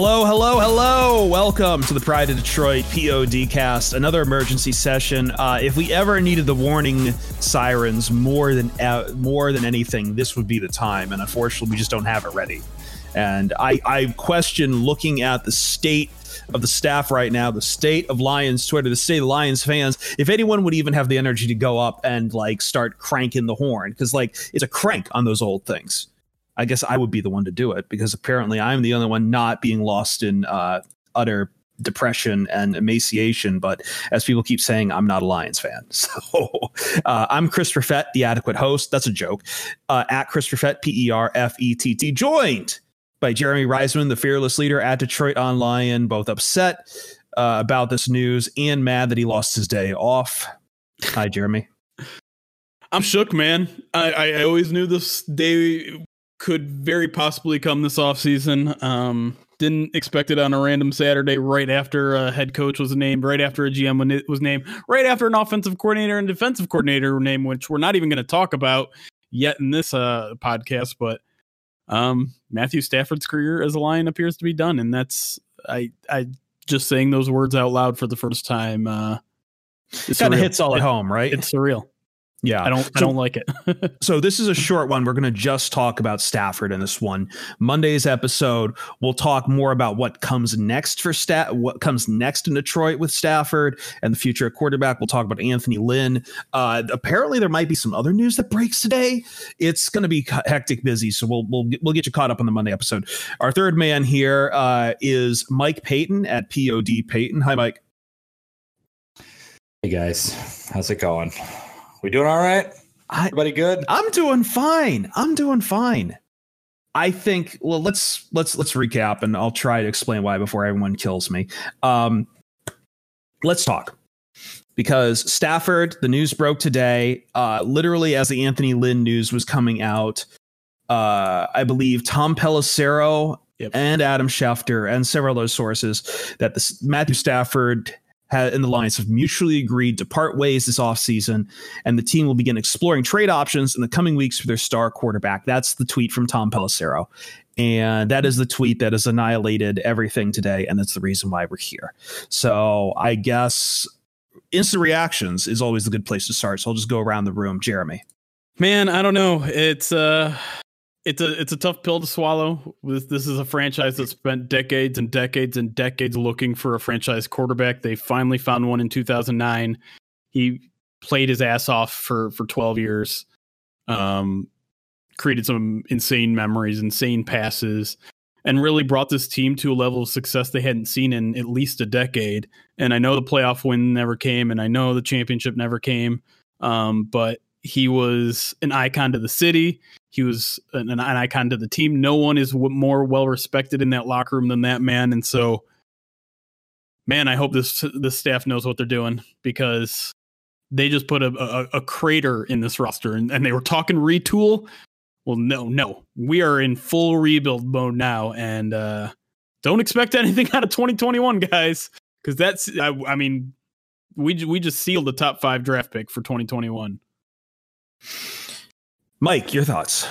Hello, hello, hello. Welcome to the Pride of Detroit POD cast, another emergency session. Uh, if we ever needed the warning sirens more than uh, more than anything, this would be the time. And unfortunately, we just don't have it ready. And I, I question looking at the state of the staff right now, the state of Lions Twitter, the state of Lions fans, if anyone would even have the energy to go up and like start cranking the horn, because like it's a crank on those old things. I guess I would be the one to do it because apparently I'm the only one not being lost in uh, utter depression and emaciation. But as people keep saying, I'm not a Lions fan. So uh, I'm Chris Perfett, the adequate host. That's a joke. Uh, at Chris Perfett, P E R F E T T, joined by Jeremy Reisman, the fearless leader at Detroit On Lion, both upset uh, about this news and mad that he lost his day off. Hi, Jeremy. I'm shook, man. I, I always knew this day could very possibly come this offseason. Um, didn't expect it on a random Saturday right after a head coach was named, right after a GM was named, right after an offensive coordinator and defensive coordinator were named, which we're not even going to talk about yet in this uh, podcast. But um, Matthew Stafford's career as a Lion appears to be done, and that's I I just saying those words out loud for the first time. Uh, it kind of hits all at home, right? It's surreal. Yeah, I don't. So, I don't like it. so this is a short one. We're going to just talk about Stafford in this one. Monday's episode, we'll talk more about what comes next for Stat, what comes next in Detroit with Stafford and the future quarterback. We'll talk about Anthony Lynn. Uh, apparently, there might be some other news that breaks today. It's going to be hectic, busy. So we'll we'll we'll get you caught up on the Monday episode. Our third man here uh, is Mike Payton at Pod Payton. Hi, Mike. Hey guys, how's it going? We doing all right? Everybody good? I'm doing fine. I'm doing fine. I think well let's let's let's recap and I'll try to explain why before everyone kills me. Um let's talk. Because Stafford, the news broke today, uh literally as the Anthony Lynn news was coming out, uh I believe Tom Pelissero Yep. and Adam Schefter and several other sources that the Matthew Stafford and the Lions have mutually agreed to part ways this offseason, and the team will begin exploring trade options in the coming weeks for their star quarterback. That's the tweet from Tom Pelissero. And that is the tweet that has annihilated everything today. And that's the reason why we're here. So I guess instant reactions is always a good place to start. So I'll just go around the room. Jeremy. Man, I don't know. It's uh it's a it's a tough pill to swallow. This this is a franchise that spent decades and decades and decades looking for a franchise quarterback. They finally found one in 2009. He played his ass off for for 12 years. Um, created some insane memories, insane passes, and really brought this team to a level of success they hadn't seen in at least a decade. And I know the playoff win never came, and I know the championship never came. Um, but he was an icon to the city. He was an, an icon to the team. No one is w- more well respected in that locker room than that man. And so, man, I hope this this staff knows what they're doing because they just put a, a, a crater in this roster and, and they were talking retool. Well, no, no, we are in full rebuild mode now, and uh, don't expect anything out of 2021, guys, because that's I, I mean, we we just sealed the top five draft pick for 2021. Mike, your thoughts?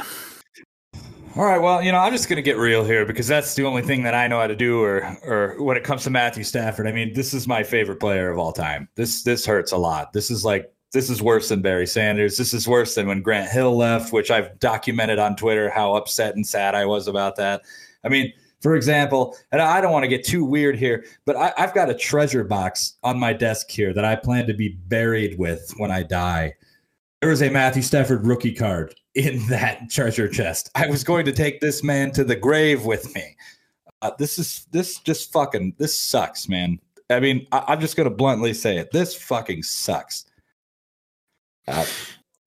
All right, well, you know, I'm just going to get real here because that's the only thing that I know how to do or or when it comes to Matthew Stafford. I mean, this is my favorite player of all time. This this hurts a lot. This is like this is worse than Barry Sanders. This is worse than when Grant Hill left, which I've documented on Twitter how upset and sad I was about that. I mean, for example, and I don't want to get too weird here, but I, have got a treasure box on my desk here that I plan to be buried with when I die There is a Matthew Stafford rookie card in that treasure chest. I was going to take this man to the grave with me. Uh, this is this just fucking this sucks, man. I mean, I, am just gonna bluntly say it. This fucking sucks. Uh,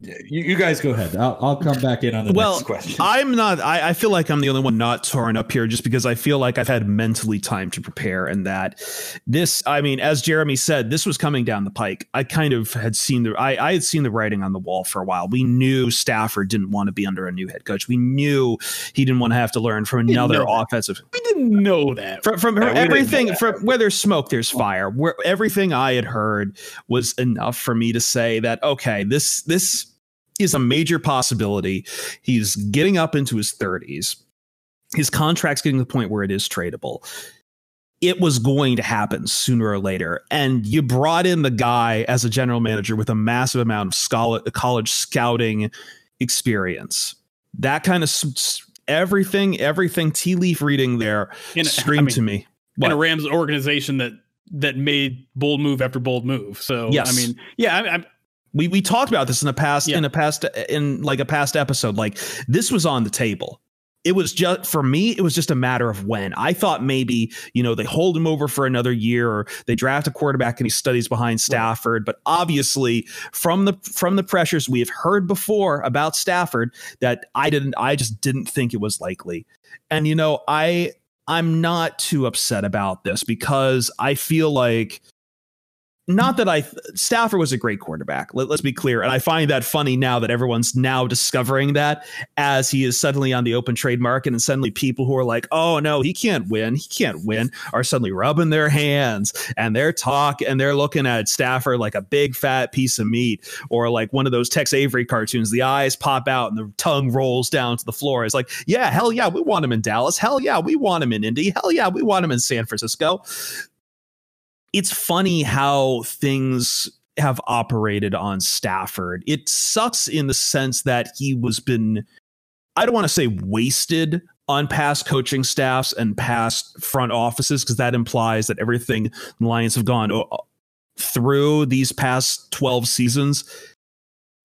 you, you, guys go ahead. I'll, I'll come back in on the well, next question. I'm not. I, I, feel like I'm the only one not torn up here, just because I feel like I've had mentally time to prepare, and that this. I mean, as Jeremy said, this was coming down the pike. I kind of had seen the. I, I had seen the writing on the wall for a while. We knew Stafford didn't want to be under a new head coach. We knew he didn't want to have to learn from another offensive. We didn't know that from, from yeah, everything. From where there's smoke, there's fire. Where everything I had heard was enough for me to say that okay, this this is a major possibility. He's getting up into his 30s. his contract's getting to the point where it is tradable. It was going to happen sooner or later. And you brought in the guy as a general manager with a massive amount of college scouting experience. That kind of everything, everything tea leaf reading there in, screamed I mean, to me. What? In a Rams organization that that made bold move after bold move. So yes. I mean, yeah, I, I'm we we talked about this in the past yeah. in a past in like a past episode. Like this was on the table it was just for me it was just a matter of when i thought maybe you know they hold him over for another year or they draft a quarterback and he studies behind stafford but obviously from the from the pressures we have heard before about stafford that i didn't i just didn't think it was likely and you know i i'm not too upset about this because i feel like not that I Stafford was a great quarterback. Let, us be clear, and I find that funny now that everyone's now discovering that as he is suddenly on the open trade market, and suddenly people who are like, "Oh no, he can't win, he can't win," are suddenly rubbing their hands and they're talk and they're looking at Stafford like a big fat piece of meat, or like one of those Tex Avery cartoons. The eyes pop out and the tongue rolls down to the floor. It's like, yeah, hell yeah, we want him in Dallas. Hell yeah, we want him in Indy. Hell yeah, we want him in San Francisco it's funny how things have operated on Stafford. It sucks in the sense that he was been I don't want to say wasted on past coaching staffs and past front offices because that implies that everything the Lions have gone uh, through these past 12 seasons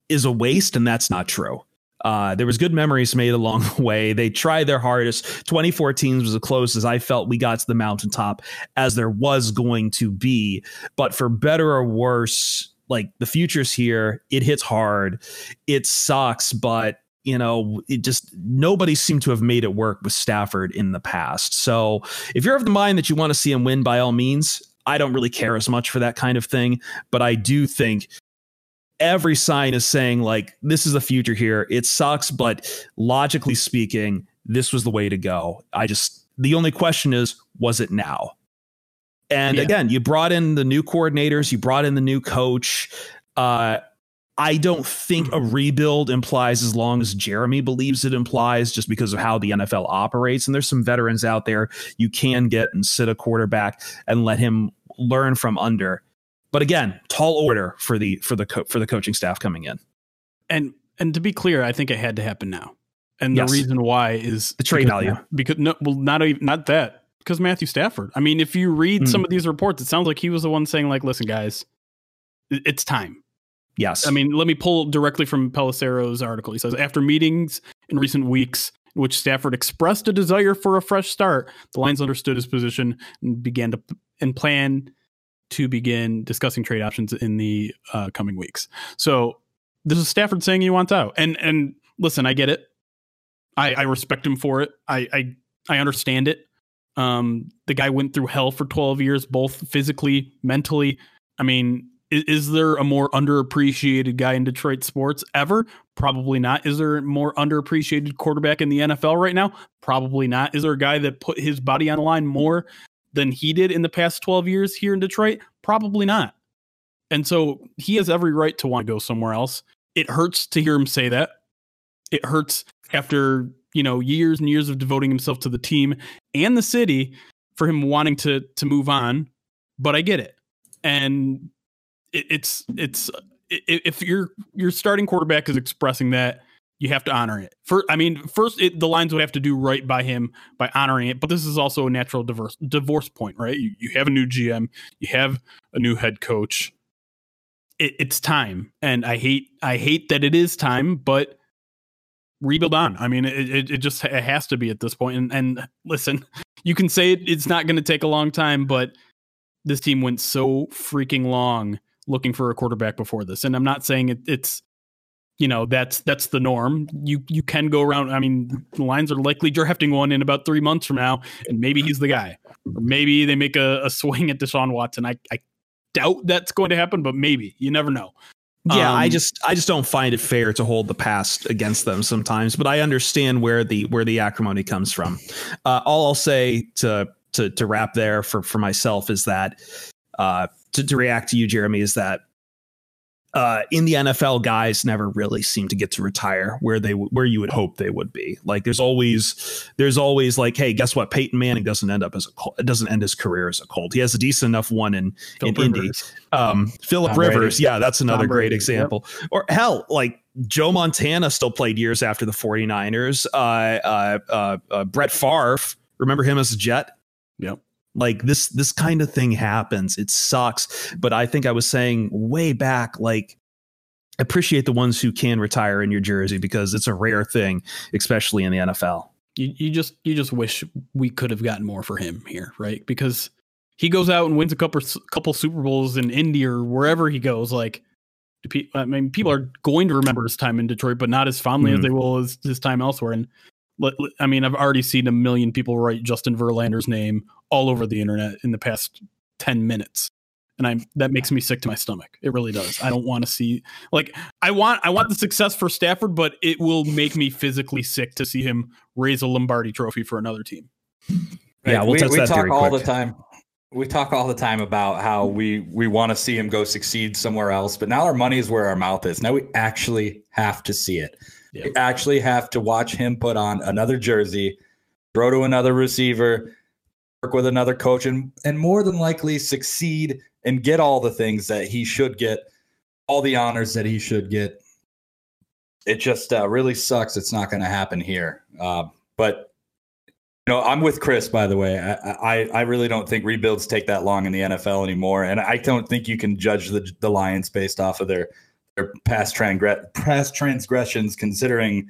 is a waste and that's not true. Uh, there was good memories made along the way. They tried their hardest. 2014 was as close as I felt we got to the mountaintop as there was going to be. But for better or worse, like the future's here. It hits hard. It sucks, but you know, it just nobody seemed to have made it work with Stafford in the past. So if you're of the mind that you want to see him win, by all means, I don't really care as much for that kind of thing. But I do think every sign is saying like this is the future here. It sucks, but logically speaking, this was the way to go. I just the only question is, was it now? And yeah. again, you brought in the new coordinators, you brought in the new coach. Uh, I don't think a rebuild implies as long as Jeremy believes it implies, just because of how the NFL operates. And there's some veterans out there you can get and sit a quarterback and let him learn from under. But again, tall order for the for the co- for the coaching staff coming in. And and to be clear, I think it had to happen now. And yes. the reason why is the trade value. Because no, well, not even not that because Matthew Stafford. I mean, if you read mm. some of these reports, it sounds like he was the one saying like, "Listen, guys, it's time." Yes. I mean, let me pull directly from Pelissero's article. He says, after meetings in recent weeks in which Stafford expressed a desire for a fresh start, the Lions understood his position and began to and plan to begin discussing trade options in the uh, coming weeks. So this is Stafford saying he wants out, and and listen, I get it. I, I respect him for it. I, I I understand it. Um, the guy went through hell for 12 years, both physically, mentally. I mean, is, is, there a more underappreciated guy in Detroit sports ever? Probably not. Is there a more underappreciated quarterback in the NFL right now? Probably not. Is there a guy that put his body on the line more than he did in the past 12 years here in Detroit? Probably not. And so he has every right to want to go somewhere else. It hurts to hear him say that. It hurts after, you know, years and years of devoting himself to the team and the city for him wanting to to move on, but I get it. And it, it's it's if your your starting quarterback is expressing that you have to honor it. For I mean, first it, the Lions would have to do right by him by honoring it, but this is also a natural divorce divorce point, right? You, you have a new GM, you have a new head coach. It, it's time, and I hate I hate that it is time, but rebuild on. I mean, it, it, just it has to be at this point. And, and listen, you can say it, it's not going to take a long time, but this team went so freaking long looking for a quarterback before this. And I'm not saying it, it's you know that's that's the norm. You you can go around. I mean, the Lions are likely drafting one in about three months from now, and maybe he's the guy. Or maybe they make a, a swing at Deshaun Watson. I, I doubt that's going to happen, but maybe you never know. Yeah, um, I just I just don't find it fair to hold the past against them sometimes, but I understand where the where the acrimony comes from. Uh, all I'll say to to to wrap there for for myself is that uh, to, to react to you, Jeremy, is that uh, in the NFL, guys never really seem to get to retire where they where you would hope they would be. Like there's always there's always like, hey, guess what? Peyton Manning doesn't end up as a doesn't end his career as a Colt. He has a decent enough one in Phillip in Indy. Um, Philip Tom Rivers, Brady. yeah, that's another great example. Yep. Or hell, like Joe Montana still played years after the 49ers. Uh, uh, uh, uh, Brett Favre, remember him as a Jet? Yep. Like this, this kind of thing happens. It sucks. But I think I was saying way back, like, appreciate the ones who can retire in your jersey because it's a rare thing, especially in the NFL. You, you just you just wish we could have gotten more for him here, right? Because he goes out and wins a couple couple Super Bowls in Indy or wherever he goes. Like, I mean, people are going to remember his time in Detroit, but not as fondly mm-hmm. as they will as his time elsewhere. And I mean, I've already seen a million people write Justin Verlander's name all over the internet in the past 10 minutes. And I'm that makes me sick to my stomach. It really does. I don't want to see like I want I want the success for Stafford, but it will make me physically sick to see him raise a Lombardi trophy for another team. Yeah, we'll we, we talk all quick. the time. We talk all the time about how we we want to see him go succeed somewhere else, but now our money is where our mouth is. Now we actually have to see it. Yeah. We actually have to watch him put on another jersey, throw to another receiver, work with another coach, and, and more than likely succeed and get all the things that he should get, all the honors that he should get. It just uh, really sucks. It's not going to happen here. Uh, but you know, I'm with Chris. By the way, I, I, I really don't think rebuilds take that long in the NFL anymore, and I don't think you can judge the the Lions based off of their their past, transgre- past transgressions, considering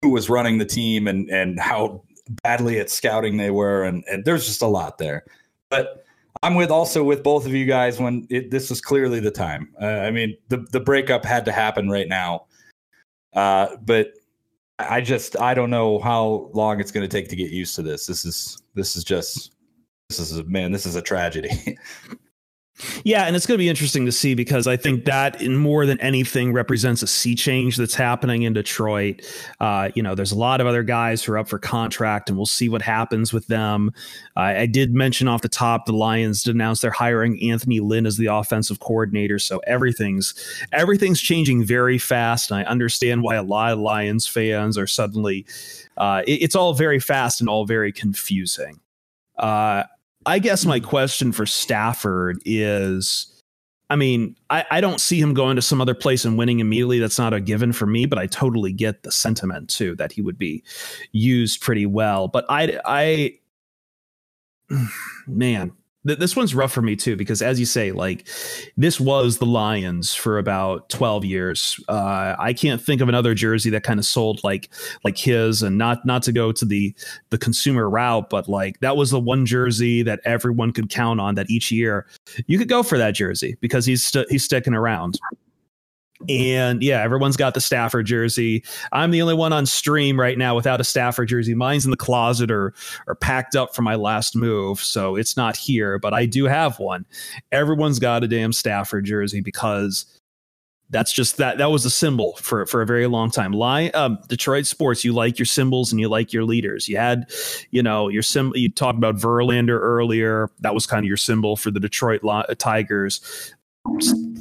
who was running the team and and how badly at scouting they were, and, and there's just a lot there. But I'm with also with both of you guys when it, this was clearly the time. Uh, I mean, the the breakup had to happen right now, uh, but I just I don't know how long it's going to take to get used to this. This is this is just this is a, man. This is a tragedy. Yeah, and it's going to be interesting to see because I think that, in more than anything, represents a sea change that's happening in Detroit. Uh, you know, there's a lot of other guys who are up for contract, and we'll see what happens with them. Uh, I did mention off the top the Lions announced they're hiring Anthony Lynn as the offensive coordinator, so everything's everything's changing very fast. And I understand why a lot of Lions fans are suddenly. Uh, it, it's all very fast and all very confusing. Uh, I guess my question for Stafford is I mean, I, I don't see him going to some other place and winning immediately. That's not a given for me, but I totally get the sentiment too that he would be used pretty well. But I, I, man, th- this one's rough for me too because as you say like this was the lions for about 12 years. Uh, i can't think of another jersey that kind of sold like like his and not not to go to the the consumer route but like that was the one jersey that everyone could count on that each year you could go for that jersey because he's st- he's sticking around and yeah, everyone's got the Stafford jersey. I'm the only one on stream right now without a Stafford jersey. Mine's in the closet or or packed up for my last move, so it's not here. But I do have one. Everyone's got a damn Stafford jersey because that's just that that was a symbol for for a very long time. Lie, um, Detroit sports, you like your symbols and you like your leaders. You had, you know, your symbol. You talked about Verlander earlier. That was kind of your symbol for the Detroit Tigers.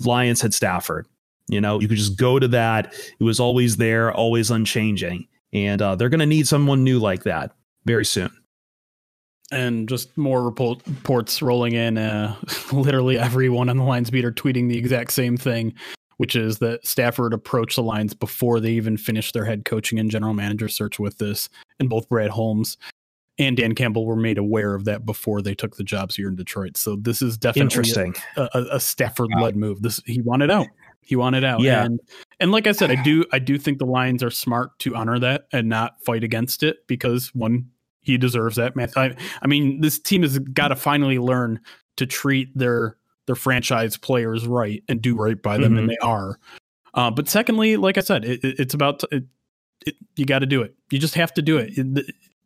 Lions had Stafford. You know, you could just go to that. It was always there, always unchanging. And uh, they're going to need someone new like that very soon. And just more reports rolling in. Uh, literally everyone on the Lions beat are tweeting the exact same thing, which is that Stafford approached the Lions before they even finished their head coaching and general manager search with this. And both Brad Holmes and Dan Campbell were made aware of that before they took the jobs here in Detroit. So this is definitely interesting. A, a, a Stafford led wow. move. This he wanted out. He wanted out. Yeah. And, and like I said, I do I do think the Lions are smart to honor that and not fight against it because one, he deserves that. I, I mean, this team has got to finally learn to treat their their franchise players right and do right by them, mm-hmm. and they are. Uh, but secondly, like I said, it, it, it's about it, you got to do it. You just have to do it.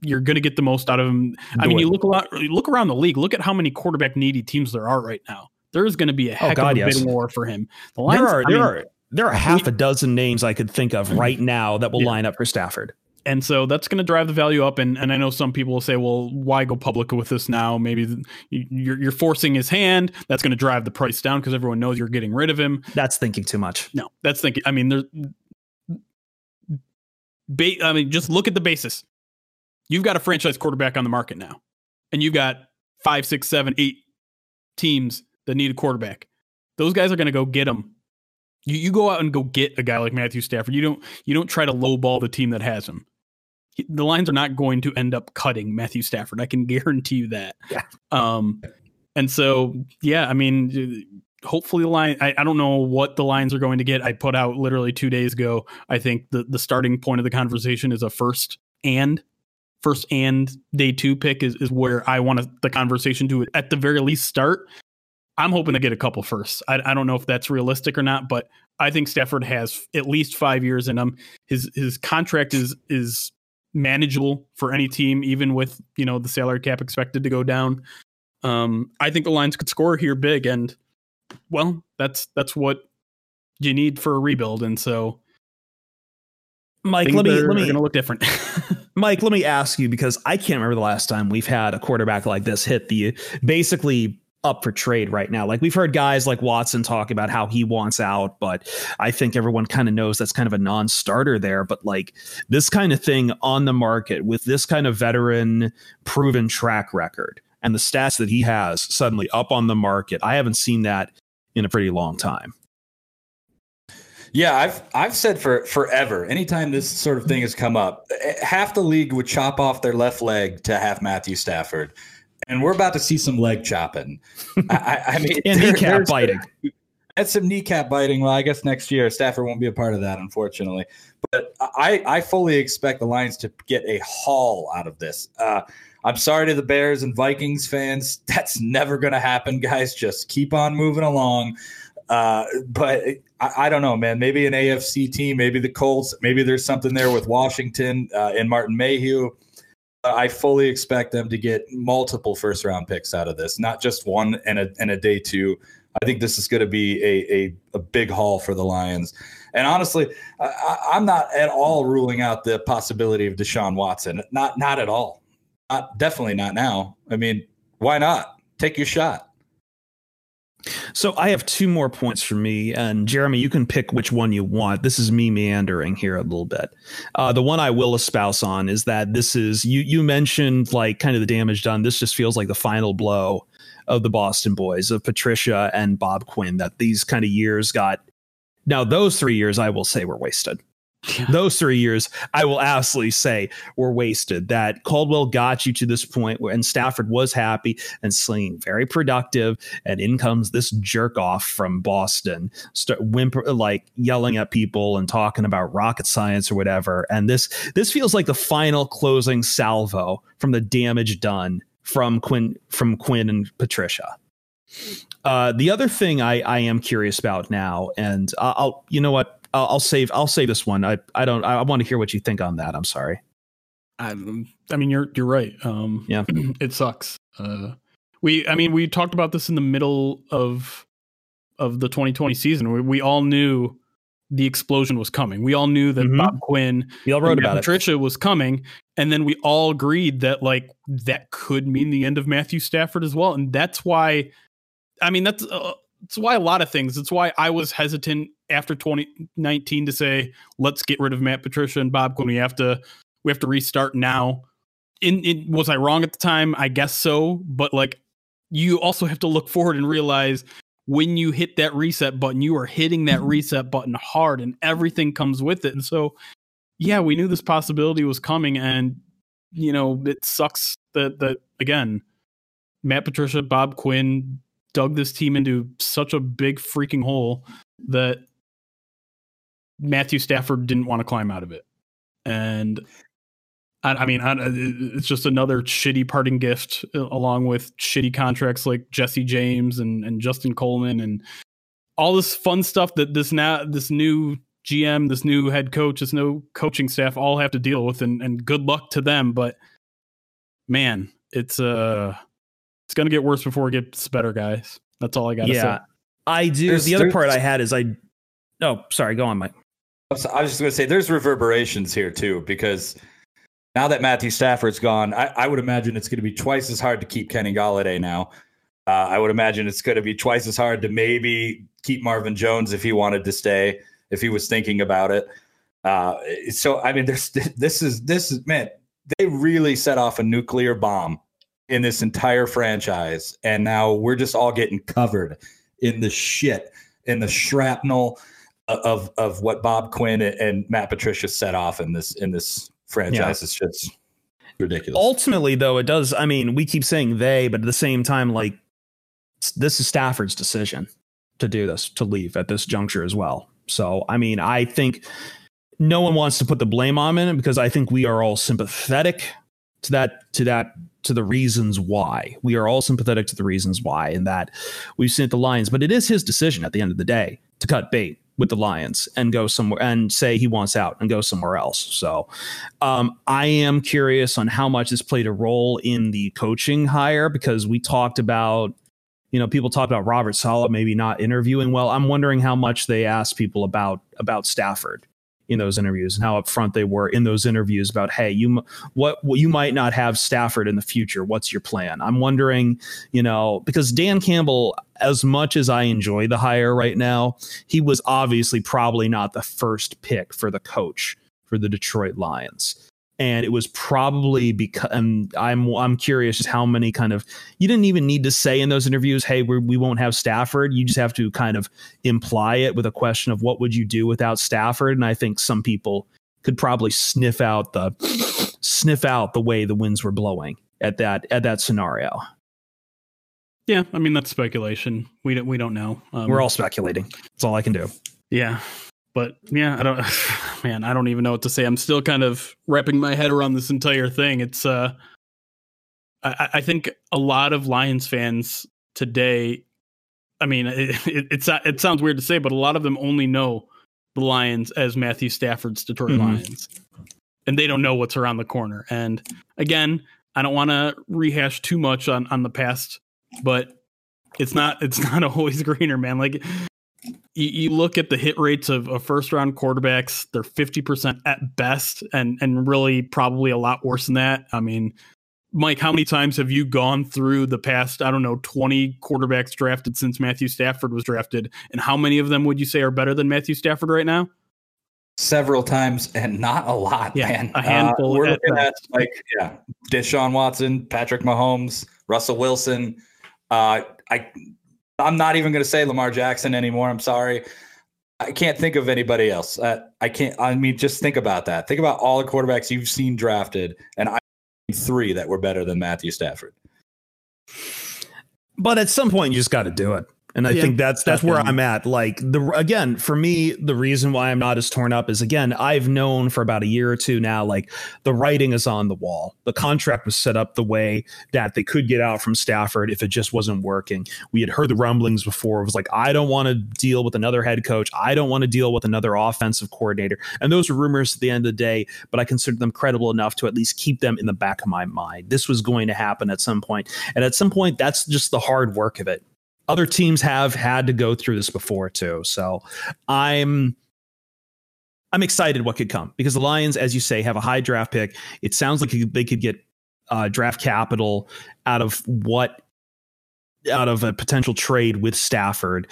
you're going to get the most out of them. I mean, you look a lot, look around the league. Look at how many quarterback needy teams there are right now there is going to be a oh, heck oh, God, of a yes. bidding war for him. The Lions, there are I there mean, are there are half a dozen names I could think of right now that will yeah. line up for Stafford. and so that's going to drive the value up. And and I know some people will say, well, why go public with this now? Maybe you're you're forcing his hand. That's going to drive the price down because everyone knows you're getting rid of him. That's thinking too much. No, that's thinking. I mean, there's. Ba- I mean, just look at the basis. You've got a franchise quarterback on the market now, and you've got five, six, seven, eight teams that need a quarterback. Those guys are going to go get them. You you go out and go get a guy like Matthew Stafford. You don't you don't try to lowball the team that has him. The Lions are not going to end up cutting Matthew Stafford. I can guarantee you that. Yeah. Um, and so yeah, I mean, hopefully the line. I, I don't know what the Lions are going to get. I put out literally two days ago. I think the the starting point of the conversation is a first and first and day two pick is, is where I want the conversation to at the very least start. I'm hoping to get a couple first. I, I don't know if that's realistic or not, but I think Stafford has at least five years in him. His his contract is is manageable for any team, even with you know the salary cap expected to go down. Um, I think the Lions could score here big, and well, that's that's what you need for a rebuild, and so Mike, let me let me going to look different. Mike, let me ask you because I can't remember the last time we've had a quarterback like this hit the basically up for trade right now. Like we've heard guys like Watson talk about how he wants out, but I think everyone kind of knows that's kind of a non-starter there. But like this kind of thing on the market with this kind of veteran proven track record and the stats that he has suddenly up on the market, I haven't seen that in a pretty long time. Yeah, I've I've said for forever. Anytime this sort of thing has come up, eh, half the league would chop off their left leg to have Matthew Stafford and we're about to see some leg chopping. I, I mean, and there, kneecap biting. That's some kneecap biting. Well, I guess next year Stafford won't be a part of that, unfortunately. But I, I fully expect the Lions to get a haul out of this. Uh, I'm sorry to the Bears and Vikings fans. That's never going to happen, guys. Just keep on moving along. Uh, but I, I, don't know, man. Maybe an AFC team, maybe the Colts, maybe there's something there with Washington uh, and Martin Mayhew. I fully expect them to get multiple first round picks out of this, not just one and a and a day two. I think this is going to be a, a, a big haul for the Lions. And honestly, I, am not at all ruling out the possibility of Deshaun Watson. Not not at all. Not definitely not now. I mean, why not? Take your shot. So I have two more points for me, and Jeremy, you can pick which one you want. This is me meandering here a little bit. Uh, the one I will espouse on is that this is you. You mentioned like kind of the damage done. This just feels like the final blow of the Boston boys of Patricia and Bob Quinn. That these kind of years got. Now those three years, I will say, were wasted. Yeah. Those three years, I will absolutely say, were wasted. That Caldwell got you to this point where, and Stafford was happy and slinging very productive, and in comes this jerk off from Boston, start whimper like yelling at people and talking about rocket science or whatever. And this this feels like the final closing salvo from the damage done from Quinn from Quinn and Patricia. Uh, the other thing I, I am curious about now, and I'll you know what I'll, I'll save I'll save this one. I I don't I want to hear what you think on that. I'm sorry. I, I mean you're you're right. Um, yeah, it sucks. Uh, we I mean we talked about this in the middle of of the 2020 season. We, we all knew the explosion was coming. We all knew that mm-hmm. Bob Quinn, we all wrote about Patricia it. was coming, and then we all agreed that like that could mean the end of Matthew Stafford as well, and that's why. I mean that's uh, that's why a lot of things. It's why I was hesitant after 2019 to say let's get rid of Matt Patricia and Bob Quinn. We have to we have to restart now. In, in was I wrong at the time? I guess so, but like you also have to look forward and realize when you hit that reset button, you are hitting that mm-hmm. reset button hard and everything comes with it. And so yeah, we knew this possibility was coming and you know, it sucks that that again, Matt Patricia, Bob Quinn dug this team into such a big freaking hole that Matthew Stafford didn't want to climb out of it. And I, I mean, I, it's just another shitty parting gift, uh, along with shitty contracts like Jesse James and, and Justin Coleman and all this fun stuff that this now this new GM, this new head coach, this new coaching staff all have to deal with. And, and good luck to them. But man, it's uh it's gonna get worse before it gets better, guys. That's all I got to yeah, say. I do. There's, the other part I had is I. Oh, sorry. Go on, Mike. I was just going to say there's reverberations here too because now that Matthew Stafford's gone, I, I would imagine it's going to be twice as hard to keep Kenny Golladay now. Uh, I would imagine it's going to be twice as hard to maybe keep Marvin Jones if he wanted to stay, if he was thinking about it. Uh, so I mean, there's this is this is man, they really set off a nuclear bomb in this entire franchise, and now we're just all getting covered in the shit, in the shrapnel of of what Bob Quinn and Matt Patricia set off in this in this franchise. Yeah. It's just ridiculous. Ultimately, though, it does. I mean, we keep saying they, but at the same time, like this is Stafford's decision to do this, to leave at this juncture as well. So, I mean, I think no one wants to put the blame on him because I think we are all sympathetic to that to that to the reasons why. We are all sympathetic to the reasons why and that we've seen at the Lions, but it is his decision at the end of the day to cut bait with the Lions and go somewhere and say he wants out and go somewhere else. So um, I am curious on how much this played a role in the coaching hire because we talked about you know, people talk about Robert Saleh maybe not interviewing well. I'm wondering how much they asked people about about Stafford in those interviews and how upfront they were in those interviews about, hey, you what you might not have Stafford in the future. What's your plan? I'm wondering, you know, because Dan Campbell, as much as I enjoy the hire right now, he was obviously probably not the first pick for the coach for the Detroit Lions and it was probably because and I'm I'm curious just how many kind of you didn't even need to say in those interviews, hey, we we won't have Stafford. You just have to kind of imply it with a question of what would you do without Stafford, and I think some people could probably sniff out the sniff out the way the winds were blowing at that at that scenario. Yeah, I mean that's speculation. We don't we don't know. Um, we're all speculating. That's all I can do. Yeah, but yeah, I don't, man, I don't even know what to say. I'm still kind of wrapping my head around this entire thing. It's, uh, I, I think a lot of Lions fans today, I mean, it, it, it's, it sounds weird to say, but a lot of them only know the Lions as Matthew Stafford's Detroit mm-hmm. Lions, and they don't know what's around the corner. And again, I don't want to rehash too much on on the past, but it's not it's not always greener, man. Like you, you look at the hit rates of, of first round quarterbacks, they're 50% at best, and, and really probably a lot worse than that. I mean, Mike, how many times have you gone through the past, I don't know, 20 quarterbacks drafted since Matthew Stafford was drafted? And how many of them would you say are better than Matthew Stafford right now? Several times and not a lot, yeah, man. A handful. Uh, we're looking at like, yeah, Deshaun Watson, Patrick Mahomes, Russell Wilson. Uh, I I'm not even going to say Lamar Jackson anymore. I'm sorry. I can't think of anybody else. Uh, I can't. I mean, just think about that. Think about all the quarterbacks you've seen drafted, and I three that were better than Matthew Stafford. But at some point, you just got to do it. And I yeah, think that's that's where I'm at. Like the again, for me, the reason why I'm not as torn up is again, I've known for about a year or two now, like the writing is on the wall. The contract was set up the way that they could get out from Stafford if it just wasn't working. We had heard the rumblings before. It was like, I don't want to deal with another head coach. I don't want to deal with another offensive coordinator. And those were rumors at the end of the day, but I considered them credible enough to at least keep them in the back of my mind. This was going to happen at some point. And at some point, that's just the hard work of it other teams have had to go through this before too. So I'm I'm excited what could come because the Lions, as you say, have a high draft pick. It sounds like they could get uh, draft capital out of what out of a potential trade with Stafford.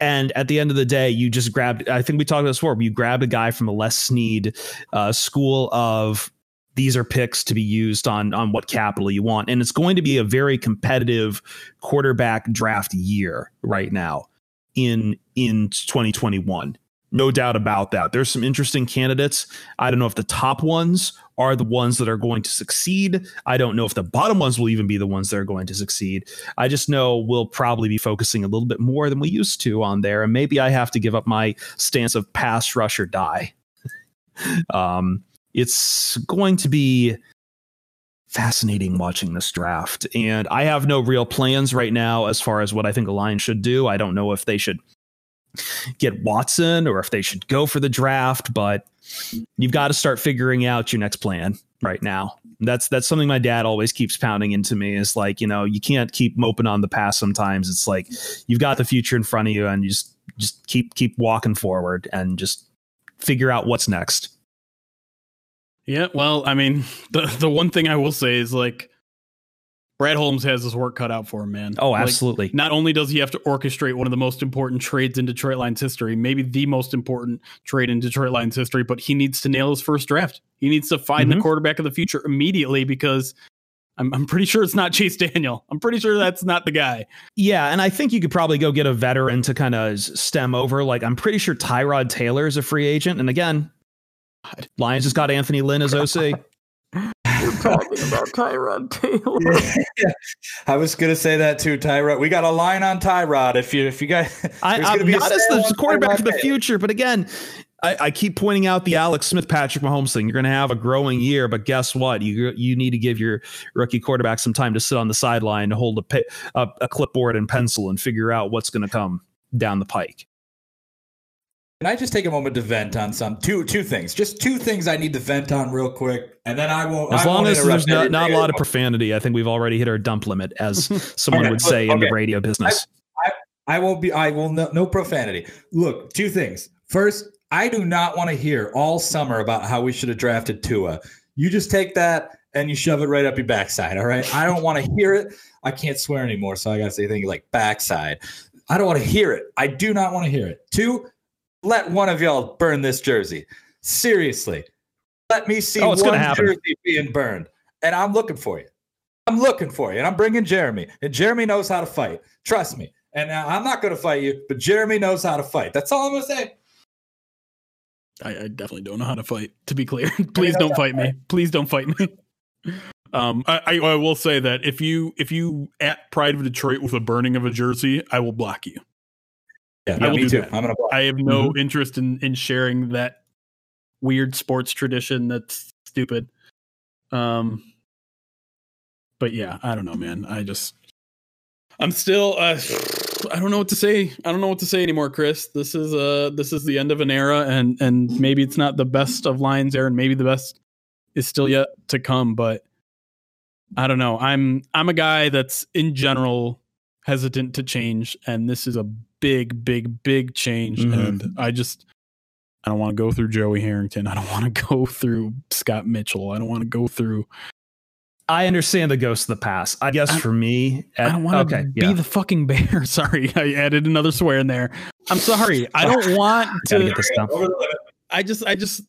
And at the end of the day, you just grabbed, I think we talked about this before, you grabbed a guy from a Les Snead uh, school of these are picks to be used on on what capital you want. And it's going to be a very competitive quarterback draft year right now in in 2021 no doubt about that. There's some interesting candidates. I don't know if the top ones are the ones that are going to succeed. I don't know if the bottom ones will even be the ones that are going to succeed. I just know we'll probably be focusing a little bit more than we used to on there and maybe i have to give up my stance of pass rush or die. Um it's going to be fascinating watching this draft. And I have no real plans right now as far as what I think the Lions should do. I don't know if they should get Watson or if they should go for the draft, but you've got to start figuring out your next plan right now. That's that's something my dad always keeps pounding into me is like, you know, you can't keep moping on the past sometimes. It's like you've got the future in front of you and you just just keep keep walking forward and just figure out what's next. Yeah, well, I mean, the the one thing I will say is like Brad Holmes has his work cut out for him, man. Oh, Like, absolutely. not only does he have to orchestrate one of the most important trades in Detroit Lions history, maybe the most important trade in Detroit Lions history, but he needs to nail his first draft. He needs to find the Mhm. quarterback of the future immediately because I'm, I'm pretty sure it's not Chase Daniel. I'm pretty sure that's not the guy. Yeah, and I think you could probably go get a veteran to kind of stem over. Like I'm pretty sure Tyrod Taylor is a free agent, and again, Lions just got Anthony Lynn as OC. You're talking about Tyrod Taylor. I was gonna say that too, Tyrod. We got a line on Tyrod. If you if you guys, I, there's I'm gonna be a not as the quarterback Tyrod of the future, but again, I, I keep pointing out the Alex Smith, Patrick Mahomes thing. You're going to have a growing year, but guess what? You you need to give your rookie quarterback some time to sit on the sideline to hold a pi- a, a clipboard and pencil and figure out what's going to come down the pike. Can I just take a moment to vent on some two two things? Just two things I need to vent on real quick, and then I won't. As I long won't as there's not, not a lot of profanity, I think we've already hit our dump limit, as someone Okay, would say in the radio business. I won't be. I will no, no profanity. Look, two things. First, I do not want to hear all summer about how we should have drafted Tua. You just take that and you shove it right up your backside. All right. I don't want to hear it. I can't swear anymore, so I got to say things like backside. I don't want to hear it. I do not want to hear it. Two, let one of y'all burn this jersey. Seriously, let me see Oh, one jersey being burned, and I'm looking for you. I'm looking for you, and I'm bringing Jeremy, and Jeremy knows how to fight. Trust me. And uh, I'm not going to fight you, but Jeremy knows how to fight. That's all I'm going to say. I, I definitely don't know how to fight. To be clear, please don't fight me. Please don't fight me. Um, I, I, I will say that if you if you at Pride of Detroit with a burning of a jersey, I will block you. Yeah, I will me do too. that. I'm going to. I have no interest in in sharing that weird sports tradition that's stupid. Um, but yeah, I don't know, man. I just I'm still uh, I don't know what to say. I don't know what to say anymore, Chris. This is uh this is the end of an era, and and maybe it's not the best of lines, and maybe the best is still yet to come. But I don't know. I'm I'm a guy that's in general hesitant to change, and this is a big, big, big change. Mhm. And I just I don't want to go through Joey Harrington. I don't want to go through Scott Mitchell. I don't want to go through. I understand the ghost of the past. I guess I- for me, I don't want to okay, be yeah. the fucking bear. Sorry, I added another swear in there. I'm sorry. I don't want to. get this done. Over the limit. I just, I just,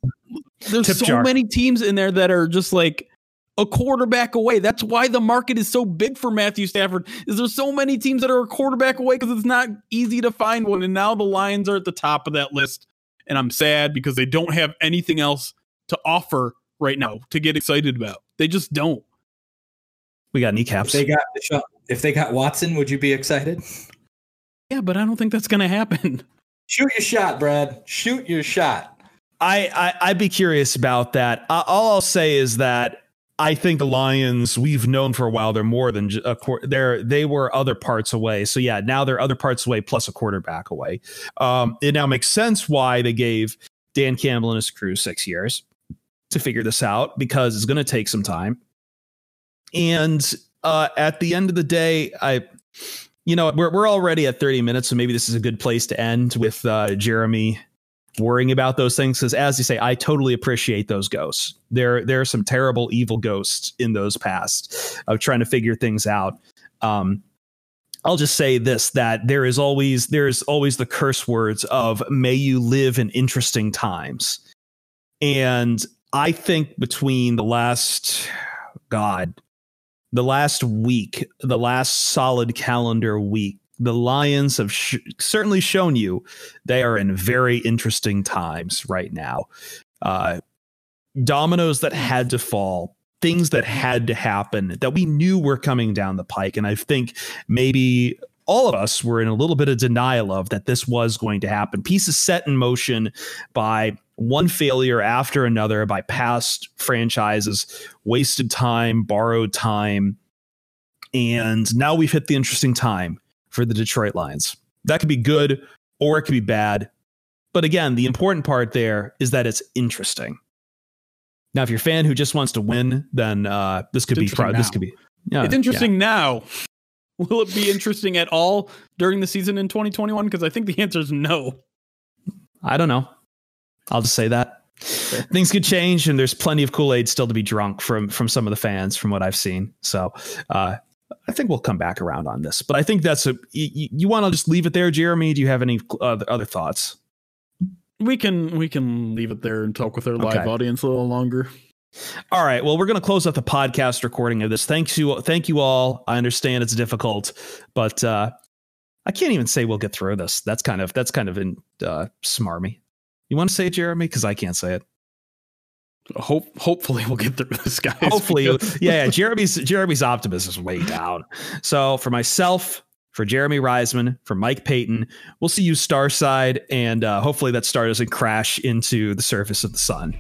there's Tip so jar. many teams in there that are just like a quarterback away. That's why the market is so big for Matthew Stafford. Is there's so many teams that are a quarterback away because it's not easy to find one, and now the Lions are at the top of that list, and I'm sad because they don't have anything else to offer right now to get excited about. They just don't. We got If kneecaps. they got Deshaun- if they got Watson, would you be excited? Yeah, but I don't think that's gonna happen. Shoot your shot, Brad. Shoot your shot. I, I I'd be curious about that. Uh, all I'll say is that I think the Lions we've known for a while they're more than a quar- they're they were other parts away. So yeah, now they're other parts away plus a quarterback away. Um, it now makes sense why they gave Dan Campbell and his crew six years to figure this out because it's going to take some time. And uh, at the end of the day, I you know we're we're already at 30 minutes, so maybe this is a good place to end with uh, Jeremy worrying about those things because as you say i totally appreciate those ghosts. There there are some terrible evil ghosts in those past of trying to figure things out. Um i'll just say this that there is always there's always the curse words of may you live in interesting times. And i think between the last god the last week the last solid calendar week the lions have sh- certainly shown you they are in very interesting times right now. Uh, dominoes that had to fall, things that had to happen that we knew were coming down the pike. And I think maybe all of us were in a little bit of denial of that this was going to happen. Pieces set in motion by one failure after another by past franchises, wasted time, borrowed time. And now we've hit the interesting time for the Detroit Lions. That could be good or it could be bad. But again, the important part there is that it's interesting. Now, if you're a fan who just wants to win, then uh, this could be pro- this could be yeah, it's interesting now. Will it be interesting at all during the season in 2021? Because I think the answer is no. I don't know. I'll just say that. things could change, and there's plenty of Kool Aid still to be drunk from from some of the fans, from what I've seen. So. Uh, I think we'll come back around on this, but I think that's a. You, you want to just leave it there, Jeremy? Do you have any other, other thoughts? We can we can leave it there and talk with our live okay. audience a little longer. All right. Well, we're going to close out the podcast recording of this. Thanks you. Thank you all. I understand it's difficult, but uh, I can't even say we'll get through this. That's kind of that's kind of in uh, smarmy. You want to say it, Jeremy? Because I can't say it. Hope hopefully we'll get through this, guy Hopefully, yeah, yeah. Jeremy's Jeremy's optimism is way down. So for myself, for Jeremy Reisman, for Mike Payton, we'll see you Starside, and uh, hopefully that star doesn't crash into the surface of the sun.